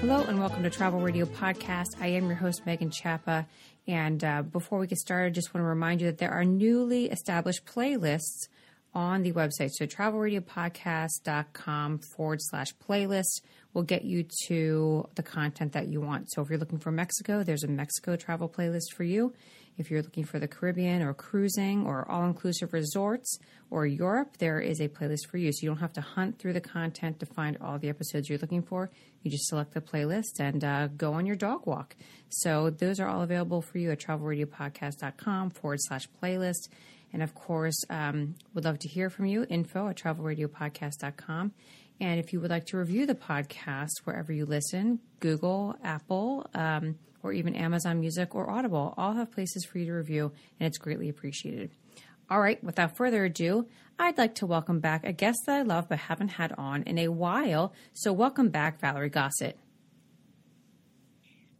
Hello and welcome to Travel Radio Podcast. I am your host, Megan Chapa. And uh, before we get started, just want to remind you that there are newly established playlists on the website. So travelradiopodcast.com forward slash playlist will get you to the content that you want. So if you're looking for Mexico, there's a Mexico travel playlist for you. If you're looking for the Caribbean or cruising or all inclusive resorts or Europe, there is a playlist for you. So you don't have to hunt through the content to find all the episodes you're looking for. You just select the playlist and uh, go on your dog walk. So those are all available for you at travelradiopodcast.com forward slash playlist. And of course, um, would love to hear from you. Info at travelradiopodcast.com. And if you would like to review the podcast wherever you listen, Google, Apple, um, or even Amazon Music or Audible, all have places for you to review, and it's greatly appreciated. All right, without further ado, I'd like to welcome back a guest that I love but haven't had on in a while. So, welcome back, Valerie Gossett.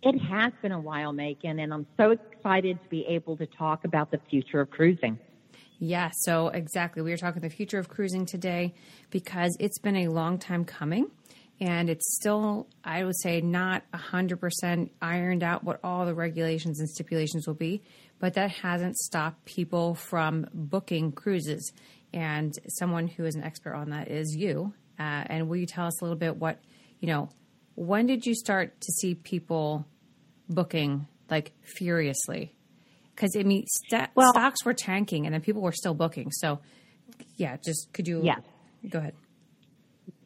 It has been a while, Megan, and I'm so excited to be able to talk about the future of cruising. Yeah, so exactly. We are talking the future of cruising today because it's been a long time coming and it's still, I would say, not 100% ironed out what all the regulations and stipulations will be, but that hasn't stopped people from booking cruises. And someone who is an expert on that is you. Uh, and will you tell us a little bit what, you know, when did you start to see people booking like furiously? because I mean, st- well, stocks were tanking, and then people were still booking. So, yeah, just could you? Yeah. Go ahead.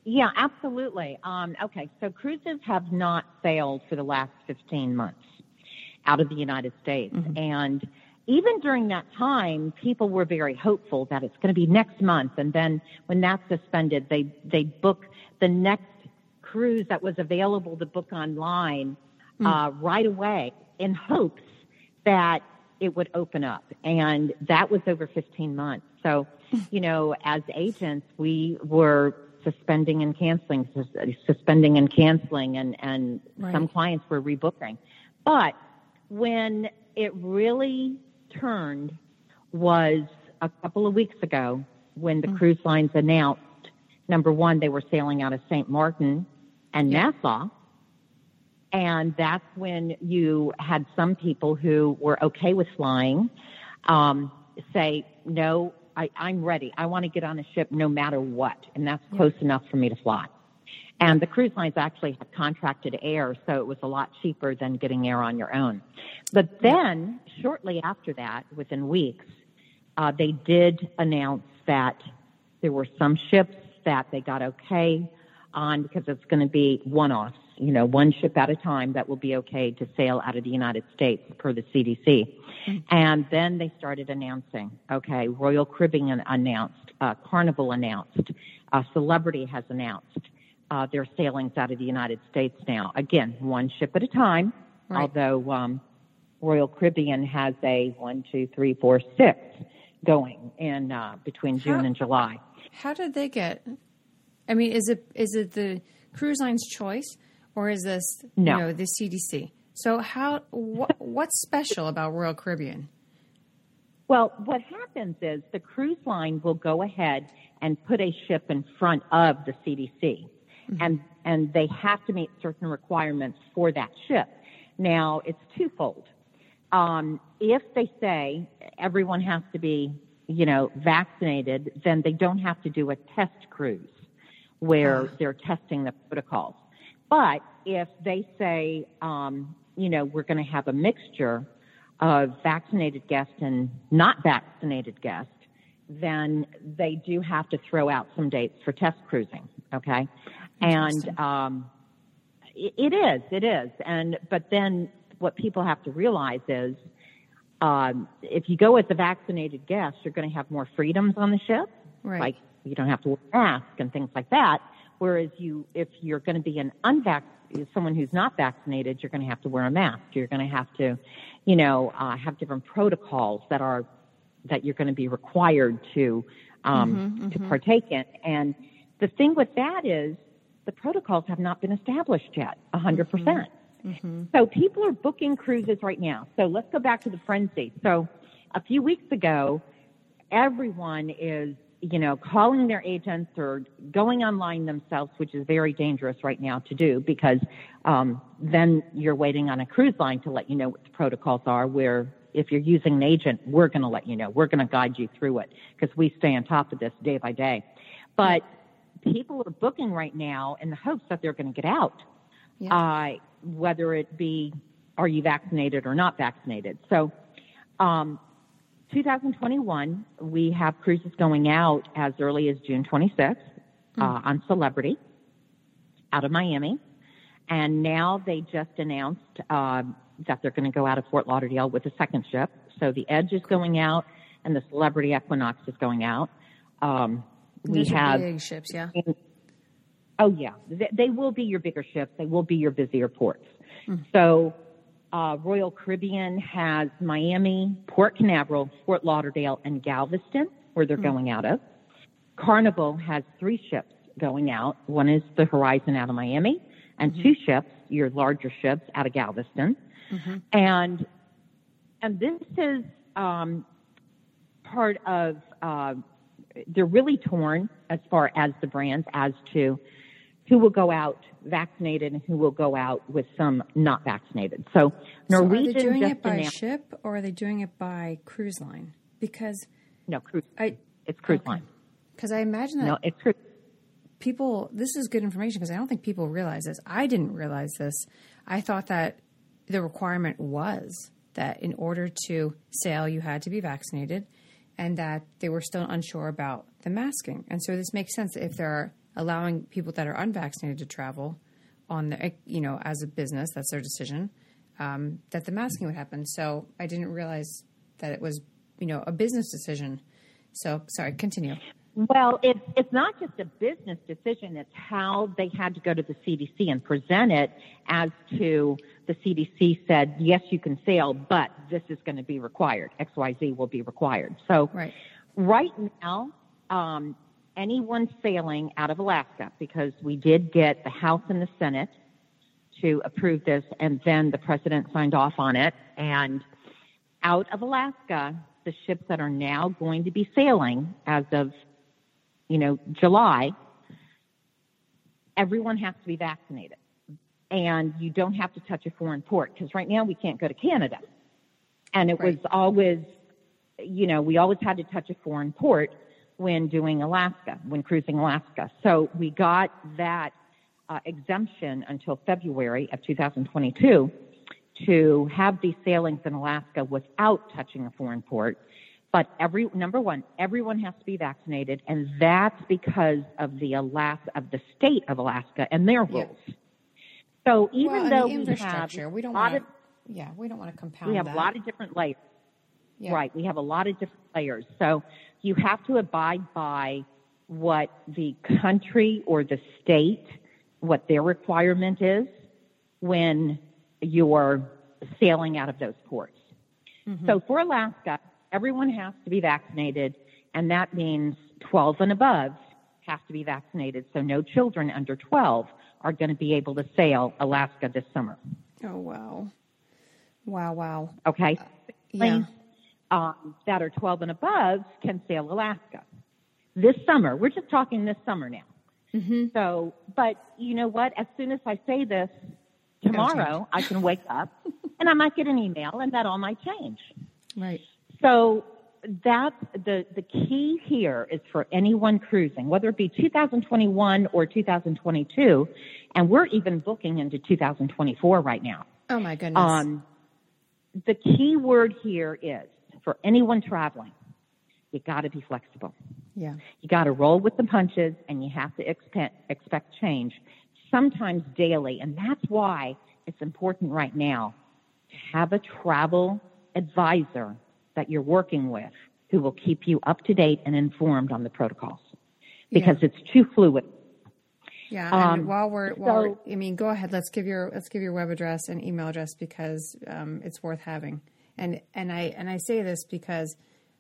Yeah, absolutely. Um, okay, so cruises have not sailed for the last 15 months out of the United States, mm-hmm. and even during that time, people were very hopeful that it's going to be next month, and then when that's suspended, they they book the next cruise that was available to book online mm. uh, right away in hopes that it would open up. And that was over 15 months. So, you know, as agents, we were suspending and canceling, suspending and canceling, and, and right. some clients were rebooking. But when it really turned was a couple of weeks ago when the mm-hmm. cruise lines announced number one, they were sailing out of St. Martin and yeah. Nassau and that's when you had some people who were okay with flying um, say, no, I, I'm ready. I want to get on a ship no matter what. And that's close enough for me to fly. And the cruise lines actually had contracted air, so it was a lot cheaper than getting air on your own. But then, shortly after that, within weeks, uh, they did announce that there were some ships that they got okay on because it's going to be one-offs you know, one ship at a time that will be okay to sail out of the United States per the CDC. Mm-hmm. And then they started announcing, okay, Royal Caribbean announced, uh, Carnival announced, uh, Celebrity has announced uh, their sailings out of the United States now. Again, one ship at a time, right. although um, Royal Caribbean has a one, two, three, four, six going in uh, between June how, and July. How did they get? I mean, is it is it the cruise line's choice? Or is this no. you know the CDC? So how wh- what's special about Royal Caribbean? Well, what happens is the cruise line will go ahead and put a ship in front of the CDC, mm-hmm. and and they have to meet certain requirements for that ship. Now it's twofold. Um, if they say everyone has to be, you know, vaccinated, then they don't have to do a test cruise where ah. they're testing the protocols. But if they say, um, you know, we're going to have a mixture of vaccinated guests and not vaccinated guests, then they do have to throw out some dates for test cruising. Okay, and um, it, it is, it is, and but then what people have to realize is. Um, if you go as a vaccinated guest, you're going to have more freedoms on the ship. Right. Like you don't have to wear a mask and things like that. Whereas you, if you're going to be an unvaccinated, someone who's not vaccinated, you're going to have to wear a mask. You're going to have to, you know, uh, have different protocols that are that you're going to be required to um, mm-hmm, to mm-hmm. partake in. And the thing with that is the protocols have not been established yet, 100. Mm-hmm. percent mm-hmm. So people are booking cruises right now. So let's go back to the frenzy. So a few weeks ago, everyone is, you know, calling their agents or going online themselves, which is very dangerous right now to do because um, then you're waiting on a cruise line to let you know what the protocols are. Where if you're using an agent, we're going to let you know. We're going to guide you through it because we stay on top of this day by day. But people are booking right now in the hopes that they're going to get out, yeah. uh, whether it be are you vaccinated or not vaccinated. So, um, 2021, we have cruises going out as early as June 26th mm. uh, on Celebrity out of Miami. And now they just announced uh, that they're going to go out of Fort Lauderdale with a second ship. So the Edge is going out, and the Celebrity Equinox is going out. Um, we have big ships, yeah. oh yeah, they, they, will be your bigger ships. They will be your busier ports. Mm. So uh, Royal Caribbean has Miami, Port Canaveral, Fort Lauderdale, and Galveston, where they're mm. going out of. Carnival has three ships going out. One is the Horizon out of Miami, and mm-hmm. two ships, your larger ships, out of Galveston. Mm-hmm. And and this is um, part of. Uh, they're really torn as far as the brands as to who will go out vaccinated and who will go out with some not vaccinated. So Norwegian so are they doing it by announced, ship or are they doing it by cruise line? Because no cruise. I, it's cruise okay. line. Because I imagine that no, it's cruise. people. This is good information because I don't think people realize this. I didn't realize this. I thought that the requirement was that in order to sail, you had to be vaccinated, and that they were still unsure about the masking. And so this makes sense if they're allowing people that are unvaccinated to travel on the, you know, as a business, that's their decision, um, that the masking would happen. So I didn't realize that it was, you know, a business decision. So sorry, continue. Well, it's it's not just a business decision. It's how they had to go to the CDC and present it as to the CDC said, yes, you can sail, but this is going to be required. X, Y, Z will be required. So right, right now, um, anyone sailing out of Alaska, because we did get the House and the Senate to approve this, and then the president signed off on it. And out of Alaska, the ships that are now going to be sailing as of you know, July, everyone has to be vaccinated. And you don't have to touch a foreign port because right now we can't go to Canada. And it right. was always, you know, we always had to touch a foreign port when doing Alaska, when cruising Alaska. So we got that uh, exemption until February of 2022 to have these sailings in Alaska without touching a foreign port. But every number one, everyone has to be vaccinated, and that's because of the Alaska of the state of Alaska and their rules. Yeah. So even well, though we have we don't want to, yeah, we don't want to compound. We have that. a lot of different layers. Yeah. Right, we have a lot of different layers. So you have to abide by what the country or the state, what their requirement is when you're sailing out of those ports. Mm-hmm. So for Alaska, everyone has to be vaccinated, and that means 12 and above have to be vaccinated. So no children under 12 are going to be able to sail Alaska this summer. Oh, wow. Wow, wow. Okay. Uh, yeah. Um, that are 12 and above can sail Alaska this summer. We're just talking this summer now. Mm-hmm. So, but you know what? As soon as I say this tomorrow, I can wake up and I might get an email and that all might change. Right. So that the, the key here is for anyone cruising, whether it be 2021 or 2022, and we're even booking into 2024 right now. Oh my goodness. Um, the key word here is for anyone traveling, you got to be flexible. Yeah. You got to roll with the punches and you have to expect, expect change, sometimes daily. And that's why it's important right now to have a travel advisor that you're working with who will keep you up to date and informed on the protocols because yeah. it's too fluid. Yeah, and um, while we're, while so, we're, I mean, go ahead. Let's give your let's give your web address and email address because um, it's worth having. And and I and I say this because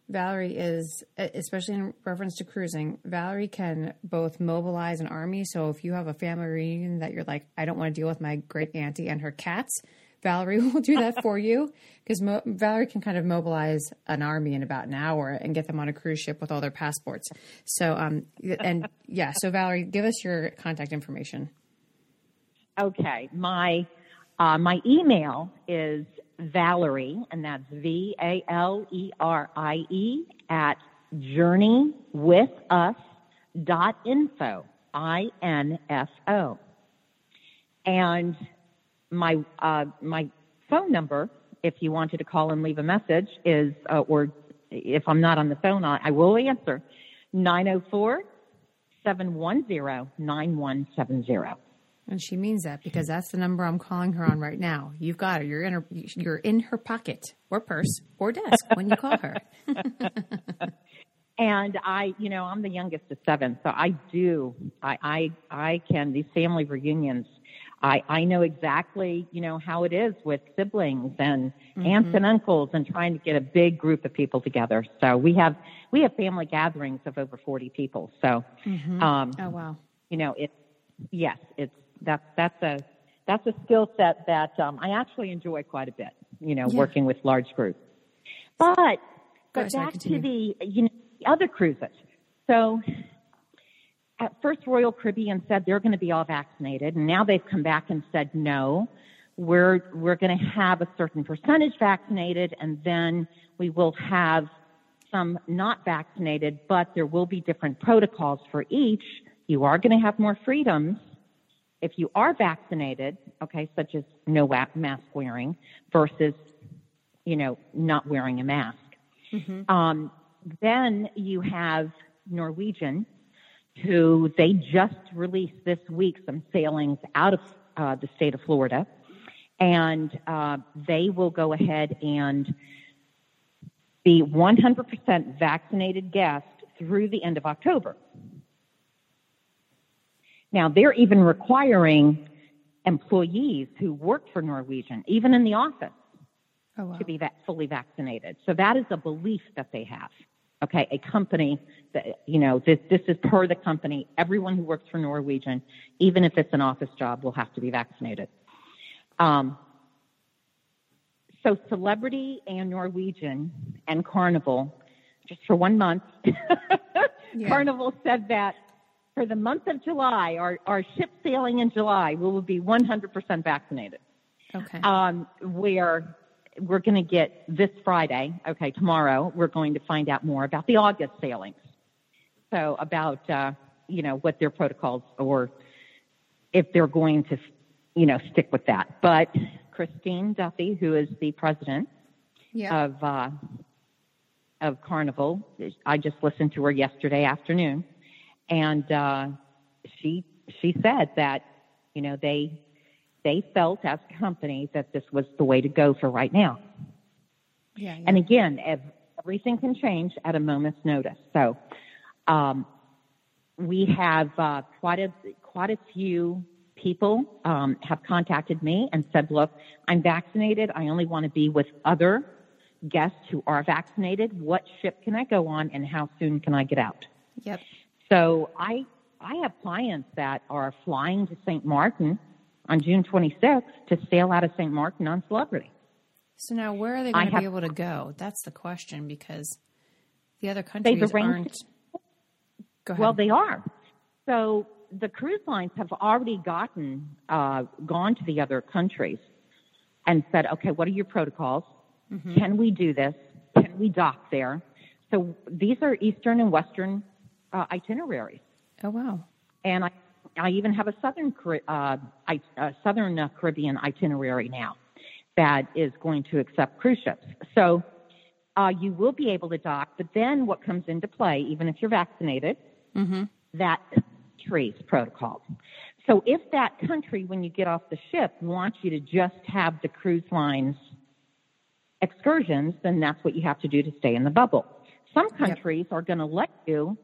Valerie is, especially in reference to cruising, Valerie can both mobilize an army. So if you have a family reunion that you're like, I don't want to deal with my great auntie and her cats, Valerie will do that for you because Mo- Valerie can kind of mobilize an army in about an hour and get them on a cruise ship with all their passports. So, um, and yeah, so Valerie, give us your contact information. Okay, my uh, my email is Valerie, and that's V A L E R I E at journeywithus.info. I N F O. And my uh, my phone number, if you wanted to call and leave a message, is uh, or if I'm not on the phone, I, I will answer 904 710 9170. And she means that because that's the number I'm calling her on right now. You've got her. You're in her. You're in her pocket or purse or desk when you call her. and I, you know, I'm the youngest of seven, so I do. I, I, I can these family reunions. I, I know exactly, you know, how it is with siblings and mm-hmm. aunts and uncles and trying to get a big group of people together. So we have we have family gatherings of over 40 people. So, mm-hmm. um, oh wow, you know, it's yes, it's that's that's a that's a skill set that um, I actually enjoy quite a bit. You know, yeah. working with large groups. But but back to the you know the other cruises. So at first, Royal Caribbean said they're going to be all vaccinated, and now they've come back and said no. We're we're going to have a certain percentage vaccinated, and then we will have some not vaccinated, but there will be different protocols for each. You are going to have more freedoms if you are vaccinated, okay, such as no mask wearing versus, you know, not wearing a mask. Mm-hmm. Um, then you have Norwegian, who they just released this week some sailings out of uh, the state of Florida, and uh, they will go ahead and be 100% vaccinated guests through the end of October. Now, they're even requiring employees who work for Norwegian, even in the office, oh, wow. to be fully vaccinated. So that is a belief that they have. Okay, a company that, you know, this, this is per the company. Everyone who works for Norwegian, even if it's an office job, will have to be vaccinated. Um, so Celebrity and Norwegian and Carnival, just for one month, yeah. Carnival said that for the month of July, our, our ship sailing in July, we will be 100% vaccinated. Okay. Um, where we're going to get this Friday, okay, tomorrow, we're going to find out more about the August sailings. So about, uh, you know, what their protocols or if they're going to, you know, stick with that. But Christine Duffy, who is the president yeah. of, uh, of Carnival, I just listened to her yesterday afternoon and uh, she she said that you know they they felt as a company that this was the way to go for right now. Yeah, yeah. And again, everything can change at a moment's notice. So um, we have uh, quite a quite a few people um, have contacted me and said, "Look, I'm vaccinated. I only want to be with other guests who are vaccinated. What ship can I go on, and how soon can I get out?" Yep. So I I have clients that are flying to St. Martin on June 26th to sail out of St. Martin on Celebrity. So now, where are they going to be able to go? That's the question because the other countries aren't. Go ahead. Well, they are. So the cruise lines have already gotten uh, gone to the other countries and said, okay, what are your protocols? Mm-hmm. Can we do this? Can we dock there? So these are Eastern and Western uh, itineraries. Oh wow! And I, I even have a southern uh, I, uh, southern uh, Caribbean itinerary now that is going to accept cruise ships. So uh, you will be able to dock, but then what comes into play, even if you're vaccinated, mm-hmm. that country's protocol. So if that country, when you get off the ship, wants you to just have the cruise lines excursions, then that's what you have to do to stay in the bubble. Some countries yep. are going to let you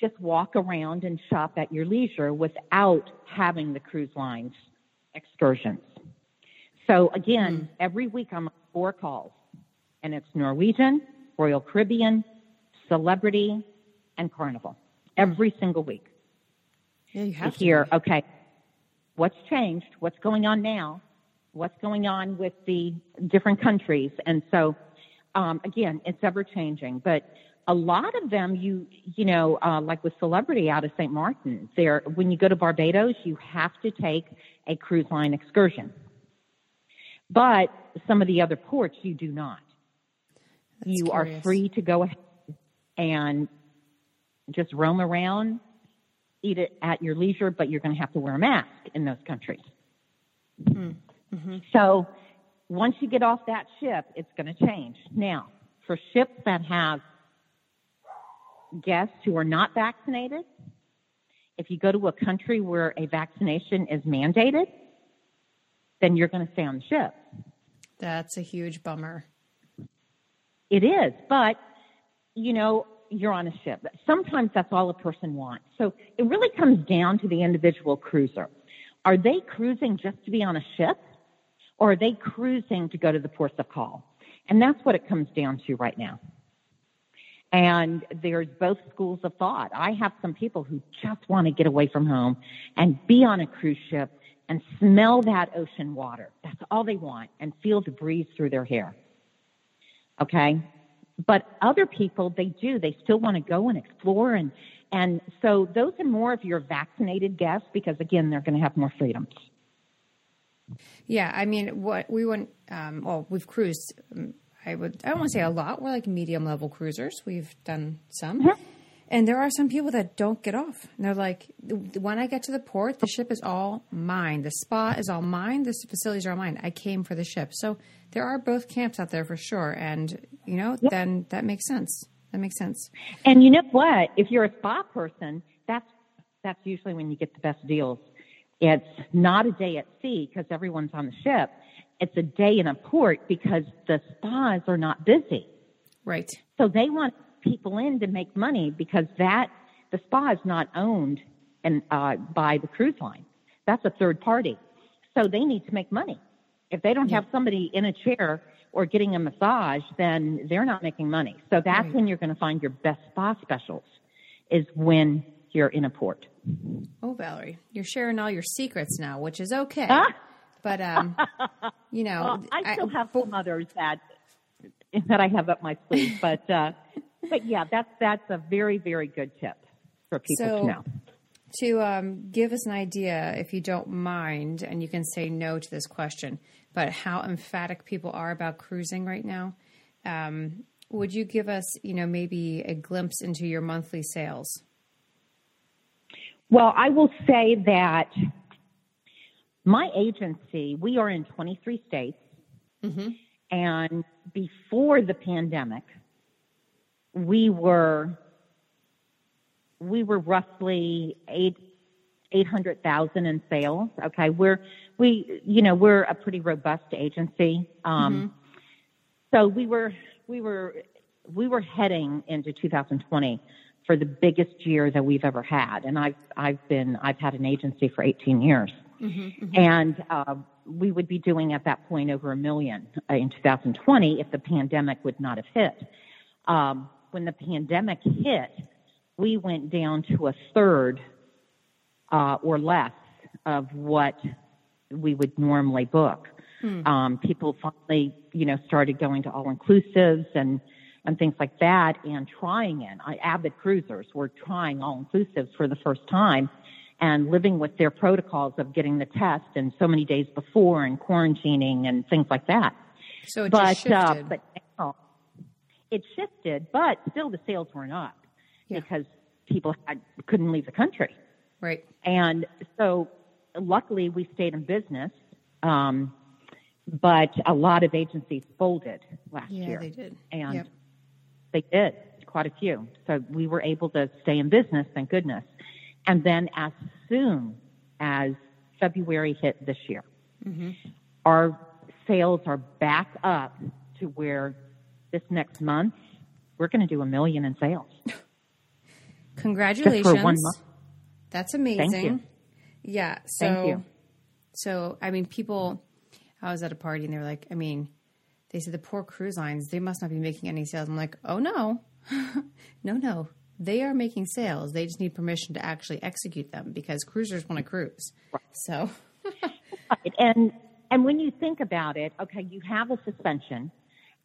just walk around and shop at your leisure without having the cruise lines excursions. So again, mm. every week I'm on four calls and it's Norwegian, Royal Caribbean, Celebrity, and Carnival every single week. Yeah, you have to hear, okay, what's changed? What's going on now? what's going on with the different countries. And so, um, again, it's ever changing. But a lot of them, you you know, uh, like with Celebrity out of St. Martin, there when you go to Barbados, you have to take a cruise line excursion. But some of the other ports, you do not. That's you curious. are free to go ahead and just roam around, eat it at your leisure, but you're going to have to wear a mask in those countries. So once you get off that ship, it's going to change. Now, for ships that have guests who are not vaccinated, if you go to a country where a vaccination is mandated, then you're going to stay on the ship. That's a huge bummer. It is, but you know, you're on a ship. Sometimes that's all a person wants. So it really comes down to the individual cruiser. Are they cruising just to be on a ship or are they cruising to go to the ports of call? And that's what it comes down to right now. And there's both schools of thought. I have some people who just want to get away from home and be on a cruise ship and smell that ocean water. That's all they want and feel the breeze through their hair. Okay. But other people, they do. They still want to go and explore. And, and so those are more of your vaccinated guests because again, they're going to have more freedoms. Yeah, I mean, what we went, um, well, we've cruised. I would, I don't want to say a lot. We're like medium level cruisers. We've done some, Mm-hmm. and there are some people that don't get off. And they're like, when I get to the port, the ship is all mine. The spa is all mine. The facilities are all mine. I came for the ship. So there are both camps out there for sure, and you know, then that makes sense. That makes sense. And you know what? If you're a spa person, that's, that's usually when you get the best deals. It's not a day at sea because everyone's on the ship. It's a day in a port because the spas are not busy. Right. So they want people in to make money because that the spa is not owned and uh, by the cruise line. That's a third party. So they need to make money. If they don't have somebody in a chair or getting a massage, then they're not making money. So that's Right. when you're going to find your best spa specials is when you're in a port. Oh, Valerie, you're sharing all your secrets now, which is okay. Ah. But um, you know, Well, I still have some others that that I have up my sleeve, but uh, but yeah, that's that's a very very good tip for people So- to know. to um, give us an idea, if you don't mind, and you can say no to this question, but how emphatic people are about cruising right now. Um, would you give us, you know, maybe a glimpse into your monthly sales? Well, I will say that my agency, we are in 23 states, and before the pandemic, we were we were roughly eight eight hundred thousand in sales. Okay, we're we you know we're a pretty robust agency. Um, So we were we were we were heading into 2020 for the biggest year that we've ever had, and I've I've been I've had an agency for 18 years, and uh, we would be doing at that point over a million uh, in 2020 if the pandemic would not have hit. Um, when the pandemic hit, we went down to a third uh, or less of what we would normally book. Um, people finally, you know, started going to all inclusives and and things like that, and trying it. I, avid cruisers were trying all inclusives for the first time, and living with their protocols of getting the test and so many days before and quarantining and things like that. So it but just uh, shifted. but now it shifted, but still the sales weren't up Yeah. because people had, couldn't leave the country. right. And so luckily we stayed in business. Um, but a lot of agencies folded last Yeah, year. they did. And Yep. they did quite a few. So we were able to stay in business, thank goodness. And then as soon as February hit this year, Mm-hmm. our sales are back up to where this next month we're going to do a million in sales. Congratulations. Just for one month. That's amazing. you. Yeah. So, Thank you. So, I mean, people, I was at a party and they were like, I mean, they said the poor cruise lines, they must not be making any sales. I'm like, oh no, no, no. They are making sales. They just need permission to actually execute them because cruisers want to cruise. Right. So, Right. And and when you think about it, okay, you have a suspension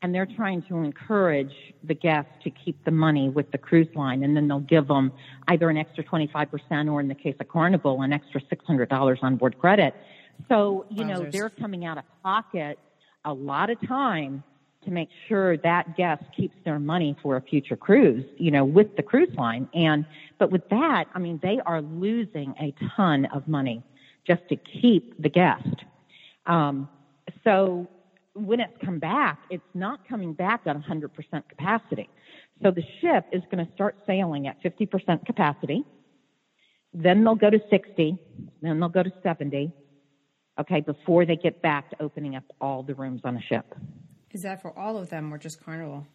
and they're trying to encourage the guests to keep the money with the cruise line and then they'll give them either an extra 25% or in the case of Carnival, an extra $600 on board credit. So, you know, they're coming out of pocket a lot of time to make sure that guest keeps their money for a future cruise, you know, with the cruise line. And, but with that, I mean, they are losing a ton of money just to keep the guest. Um, so when it's come back, it's not coming back at 100% capacity. So the ship is going to start sailing at 50% capacity. Then they'll go to 60. Then they'll go to 70. Okay, before they get back to opening up all the rooms on a ship. Is that for all of them or just Carnival?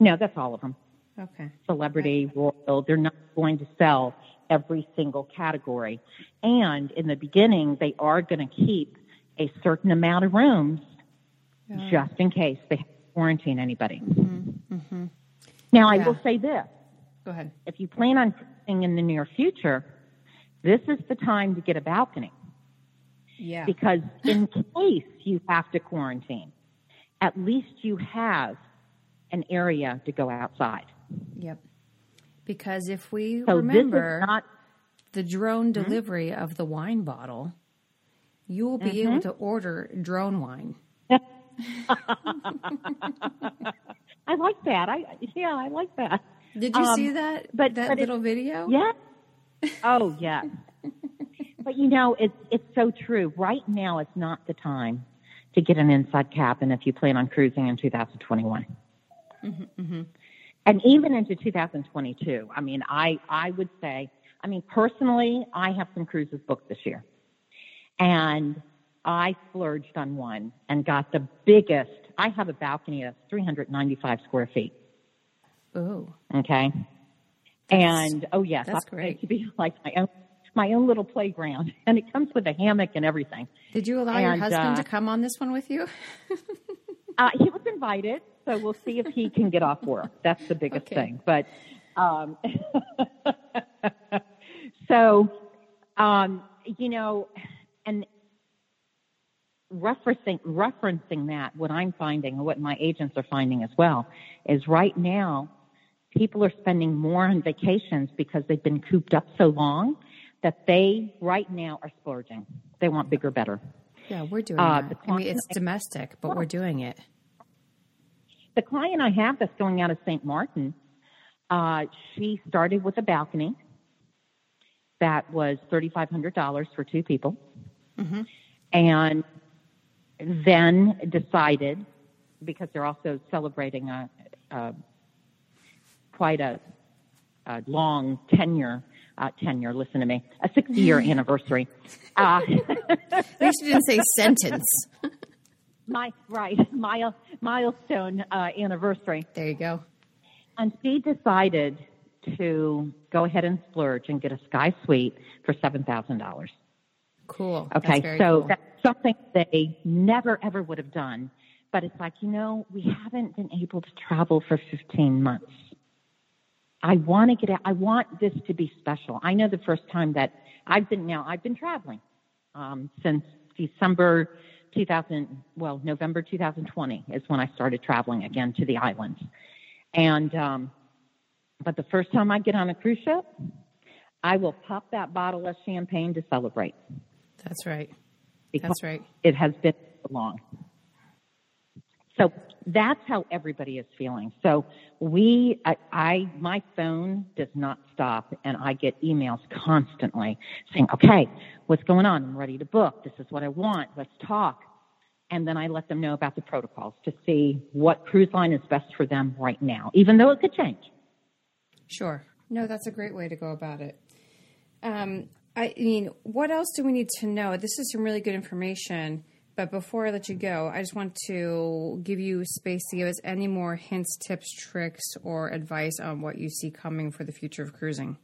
No, that's all of them. Okay. Celebrity, royal, they're not going to sell every single category. And in the beginning, they are going to keep a certain amount of rooms Yeah. just in case they have to quarantine anybody. Mm-hmm, mm-hmm. Now, I will say this. Go ahead. If you plan on cruising in the near future, this is the time to get a balcony Yeah. because in case you have to quarantine, at least you have an area to go outside. Yep. Because if we So remember not the drone delivery of the wine bottle, you will be able to order drone wine. I like that. I yeah, I like that. Did you Um, see that but- that but it- little video? Yeah. Oh yeah. but you know, it's it's so true. Right now it's not the time to get an inside cabin if you plan on cruising in 2021. Mm-hmm, mm-hmm. And even into 2022. I mean, I I would say, I mean, personally, I have some cruises booked this year. And I splurged on one and got the biggest. I have a balcony that's 395 square feet. Oh, Okay. And oh yes, that's I great. to be like my own my own little playground, and it comes with a hammock and everything. did you allow your husband uh, to come on this one with you? Uh, he was invited, so we'll see if he can get off work. That's the biggest Okay. thing. But um, so um, you know, and referencing referencing that, what I'm finding and what my agents are finding as well is right now people are spending more on vacations because they've been cooped up so long that they right now are splurging. They want bigger, better. Yeah, we're doing Uh, that. I mean, it's domestic, but we're doing it. The client I have that's going out of St. Martin, uh, she started with a balcony that was $3,500 for two people. And then decided, because they're also celebrating a, a quite a, a long tenure, uh, tenure, listen to me, a 60 year anniversary. Uh, At least you didn't say sentence. my, right, mile, milestone, uh, anniversary. There you go. And she decided to go ahead and splurge and get a sky suite for seven thousand dollars. Cool. Okay, That's so cool. that's something they never ever would have done. But it's like you know we haven't been able to travel for fifteen months. I want to get out. I want this to be special. I know the first time that I've been now I've been traveling um, since December 2000. Well, November 2020 is when I started traveling again to the islands. And um, but the first time I get on a cruise ship, I will pop that bottle of champagne to celebrate That's right. That's right. it has been so long. So that's how everybody is feeling. So we, I, I, my phone does not stop and I get emails constantly saying, okay, what's going on? I'm ready to book. This is what I want. Let's talk. And then I let them know about the protocols to see what cruise line is best for them right now, even though it could change. Sure. No, that's a great way to go about it. Um, I mean, what else do we need to know? This is some really good information. But before I let you go, I just want to give you space to give us any more hints, tips, tricks, or advice on what you see coming for the future of cruising.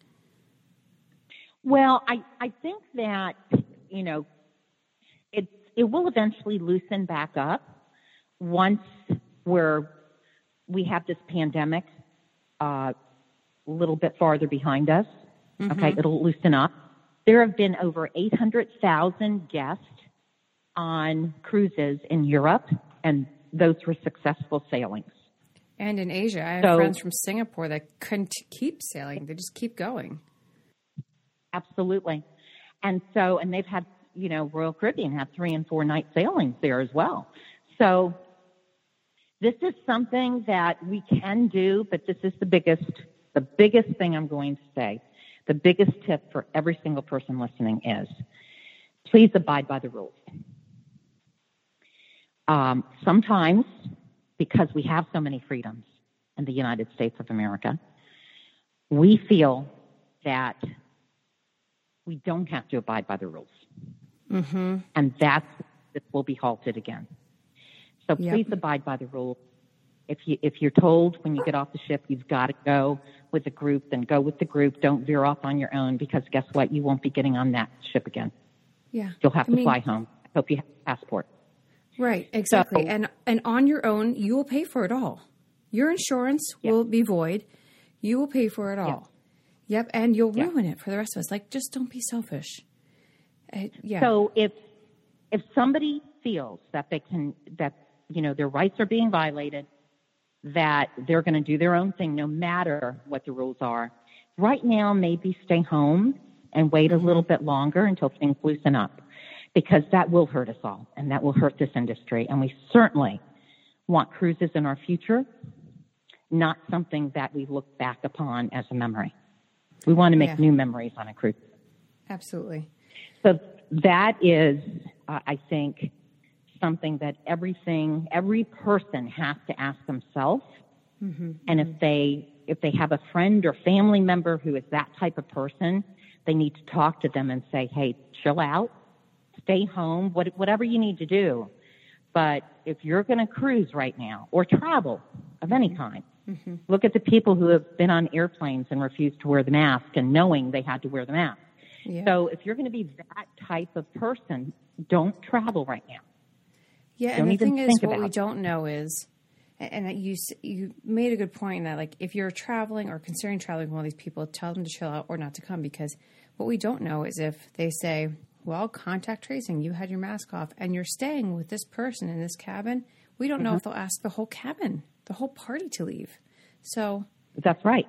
Well, I, I think that, you know, it, it will eventually loosen back up once we're, we have this pandemic uh, a little bit farther behind us. Okay, it'll loosen up. There have been over 800,000 guests on cruises in Europe, and those were successful sailings. And in Asia, I have So- friends from Singapore that couldn't keep sailing; they just keep going. Absolutely. And so, and they've had, you know, Royal Caribbean had three and four night sailings there as well. So this is something that we can do, but this is the biggest, the biggest thing I'm going to say. The biggest tip for every single person listening is please abide by the rules. Um, sometimes, because we have so many freedoms in the United States of America, we feel that we don't have to abide by the rules. Mm-hmm. And that's this will be halted again. So Yep. please abide by the rules. If you if you're told when you get off the ship you've got to go with a group, then go with the group. Don't veer off on your own because guess what? You won't be getting on that ship again. Yeah, You'll have I to mean, fly home. I hope you have a passport. Right, exactly. So- and and on your own, you will pay for it all. Your insurance Yeah. will be void. You will pay for it all. Yep, and you'll Yeah. ruin it for the rest of us. Like, just don't be selfish. Uh, yeah. So if if somebody feels that they can that you know their rights are being violated, that they're going to do their own thing no matter what the rules are, right now maybe stay home and wait a little bit longer until things loosen up, because that will hurt us all and that will hurt this industry, and we certainly want cruises in our future, not something that we look back upon as a memory. We want to make Yeah. new memories on a cruise. absolutely. So that is, uh, I think, something that everything, every person has to ask themselves. And if they, if they have a friend or family member who is that type of person, they need to talk to them and say, "Hey, chill out, stay home, what, whatever you need to do." But if you're going to cruise right now or travel of any mm-hmm. kind, mm-hmm. look at the people who have been on airplanes and refused to wear the mask and knowing they had to wear the mask. Yeah. So if you're going to be that type of person, don't travel right now. Yeah, Don't and the thing is, what we it. don't know is, and that you you made a good point that like if you're traveling or considering traveling with one of these people, tell them to chill out or not to come because what we don't know is if they say, "Well, contact tracing, you had your mask off, and you're staying with this person in this cabin," we don't Mm-hmm. know if they'll ask the whole cabin, the whole party to leave. So, That's right.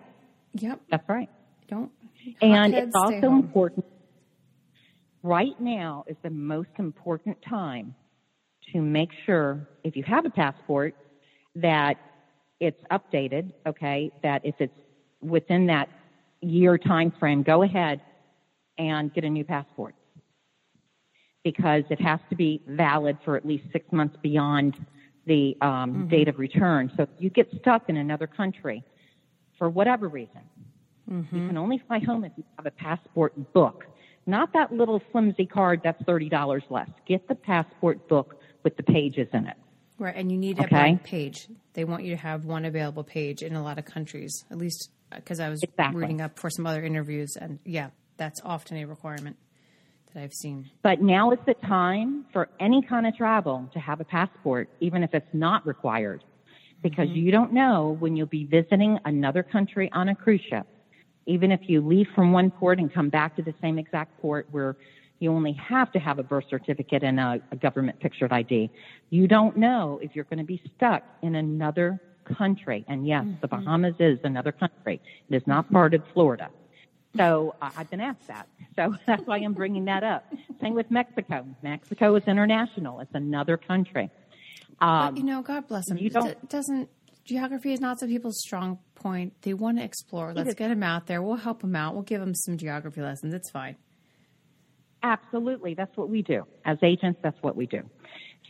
yep, That's right. don't. And it's also home. important. Right now is the most important time to make sure if you have a passport that it's updated, okay, that if it's within that year time frame, go ahead and get a new passport. Because it has to be valid for at least six months beyond the um, mm-hmm. date of return. So if you get stuck in another country for whatever reason, you mm-hmm. can only fly home if you have a passport book. Not that little flimsy card that's $30 less. Get the passport book with the pages in it. Right, and you need a Okay. blank page. They want you to have one available page in a lot of countries, at least uh, because I was Exactly. reading up for some other interviews, and yeah, that's often a requirement that I've seen. But now is the time for any kind of travel to have a passport, even if it's not required. Because mm-hmm. you don't know when you'll be visiting another country on a cruise ship. Even if you leave from one port and come back to the same exact port where you only have to have a birth certificate and a, a government pictured ID, you don't know if you're going to be stuck in another country. And yes, the mm-hmm. Bahamas is another country. It is not mm-hmm. part of Florida. So uh, I've been asked that. So that's why I'm bringing that up. Same with Mexico. Mexico is international. It's another country. Um, But you know, God bless them. you don't- It doesn't geography is not some people's strong point. They want to explore. Let's get them out there. We'll help them out. We'll give them some geography lessons. It's fine. Absolutely. That's what we do. As agents, that's what we do.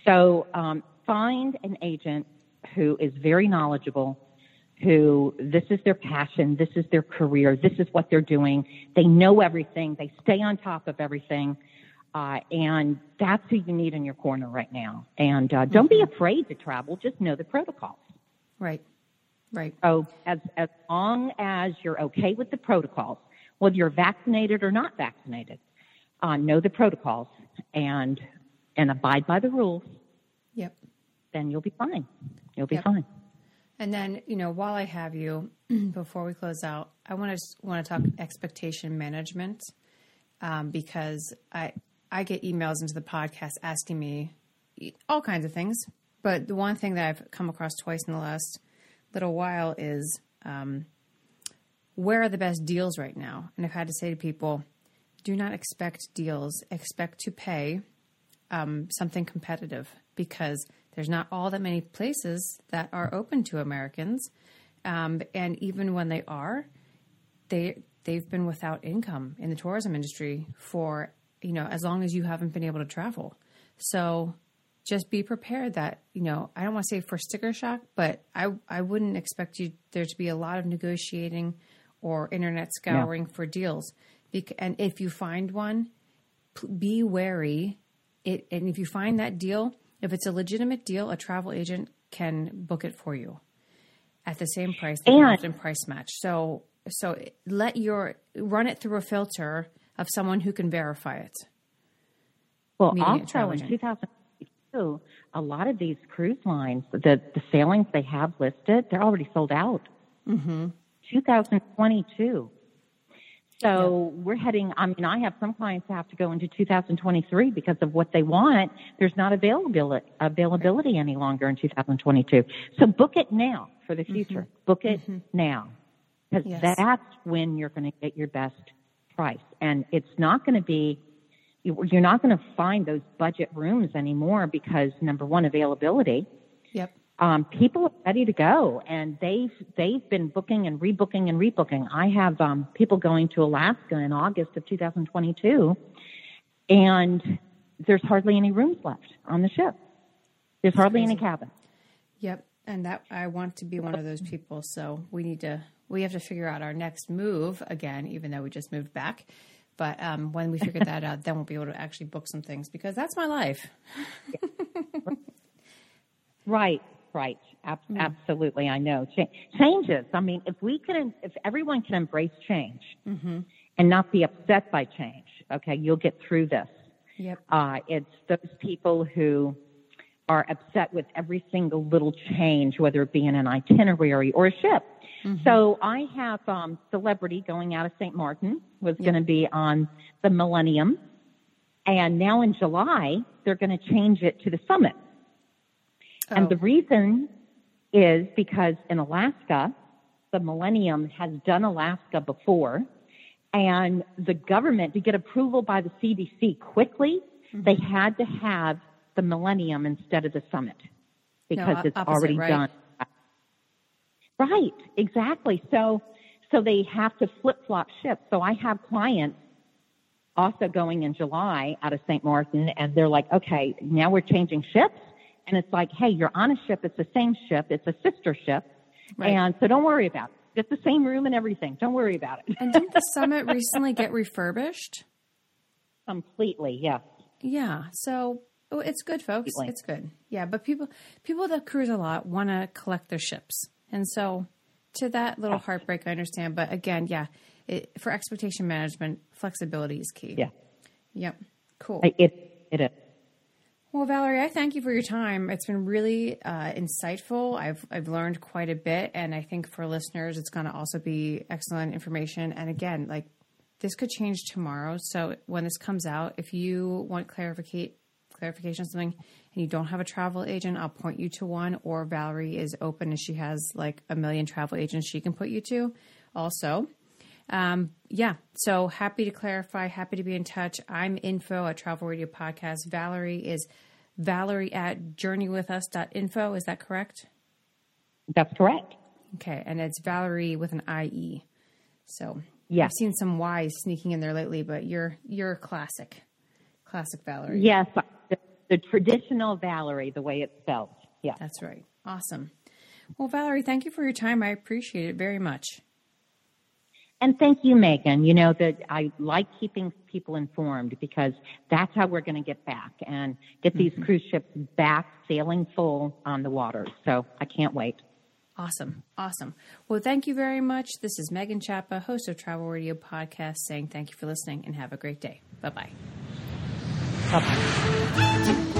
So um, find an agent who is very knowledgeable, who this is their passion, this is their career, this is what they're doing. They know everything, they stay on top of everything. Uh, and that's who you need in your corner right now. And uh, don't be afraid to travel, just know the protocols. Right. Right. So as as long as you're okay with the protocols, whether you're vaccinated or not vaccinated, uh, know the protocols and and abide by the rules, Yep. then you'll be fine. You'll be Yep. fine. And then, you know, while I have you, before we close out, I want to want to talk expectation management um, because I I get emails into the podcast asking me all kinds of things. But the one thing that I've come across twice in the last little while is um, where are the best deals right now? And I've had to say to people, do not expect deals. Expect to pay um, something competitive because there's not all that many places that are open to Americans, um, and even when they are, they they've been without income in the tourism industry for you know as long as you haven't been able to travel. So just be prepared that you know I don't want to say for sticker shock, but I I wouldn't expect you there to be a lot of negotiating or internet scouring yeah. for deals. And if you find one, be wary. It, and if you find that deal, if it's a legitimate deal, a travel agent can book it for you at the same price and often price match. So so let your run it through a filter of someone who can verify it. Well, also in 2022, a lot of these cruise lines, the the sailings they have listed, they're already sold out. Mm-hmm. 2022. So yeah. we're heading, I mean, I have some clients that have to go into 2023 because of what they want. There's not availability, availability any longer in 2022. So book it now for the future. Mm-hmm. Book it mm-hmm. now because yes. that's when you're going to get your best price. And it's not going to be, you're not going to find those budget rooms anymore because number one, availability. Yep um, people are ready to go, and they've they've been booking and rebooking and rebooking. I have um, people going to Alaska in August of 2022, and there's hardly any rooms left on the ship. There's hardly any cabins. Yep, and that I want to be one of those people. So we need to we have to figure out our next move again, even though we just moved back. But um, when we figure that out, then we'll be able to actually book some things because that's my life. right. Right. Ab- mm. Absolutely. I know. Ch- changes. I mean, if we can, if everyone can embrace change mm-hmm. and not be upset by change, okay, you'll get through this. Yep. Uh, it's those people who are upset with every single little change, whether it be in an itinerary or a ship. Mm-hmm. So I have um, celebrity going out of St. Martin was yep. going to be on the Millennium, and now in July they're going to change it to the Summit. Oh. And the reason is because in Alaska, the Millennium has done Alaska before, and the government, to get approval by the CDC quickly, mm-hmm. they had to have the Millennium instead of the Summit because no, it's opposite, already right? done. Right, exactly. So, so they have to flip flop ships. So I have clients also going in July out of St. Martin, and they're like, okay, now we're changing ships. And it's like, hey, you're on a ship. It's the same ship. It's a sister ship. Right. And so don't worry about it. It's the same room and everything. Don't worry about it. and didn't the summit recently get refurbished? Completely, yes. Yeah. So oh, it's good, folks. Completely. It's good. Yeah. But people, people that cruise a lot want to collect their ships. And so to that little heartbreak, I understand. But again, yeah, it, for expectation management, flexibility is key. Yeah. Yep. Cool. It, it is. Well, Valerie, I thank you for your time. It's been really uh, insightful. I've I've learned quite a bit, and I think for listeners, it's going to also be excellent information. And again, like this could change tomorrow. So when this comes out, if you want clarification on something and you don't have a travel agent, I'll point you to one. Or Valerie is open and she has like a million travel agents she can put you to. Also, um, yeah, so happy to clarify, happy to be in touch. I'm info at Travel Radio Podcast. Valerie is Valerie at journeywithus.info. Is that correct? That's correct. Okay, and it's Valerie with an IE. So yeah. I've seen some Y's sneaking in there lately, but you're you're classic, classic Valerie. Yes, the, the traditional Valerie, the way it's spelled. Yeah, that's right. Awesome. Well, Valerie, thank you for your time. I appreciate it very much. And thank you, Megan. You know that I like keeping people informed because that's how we're going to get back and get these mm-hmm. cruise ships back sailing full on the waters. So I can't wait. Awesome. Awesome. Well, thank you very much. This is Megan Chapa, host of Travel Radio Podcast, saying thank you for listening and have a great day. Bye bye. Bye bye.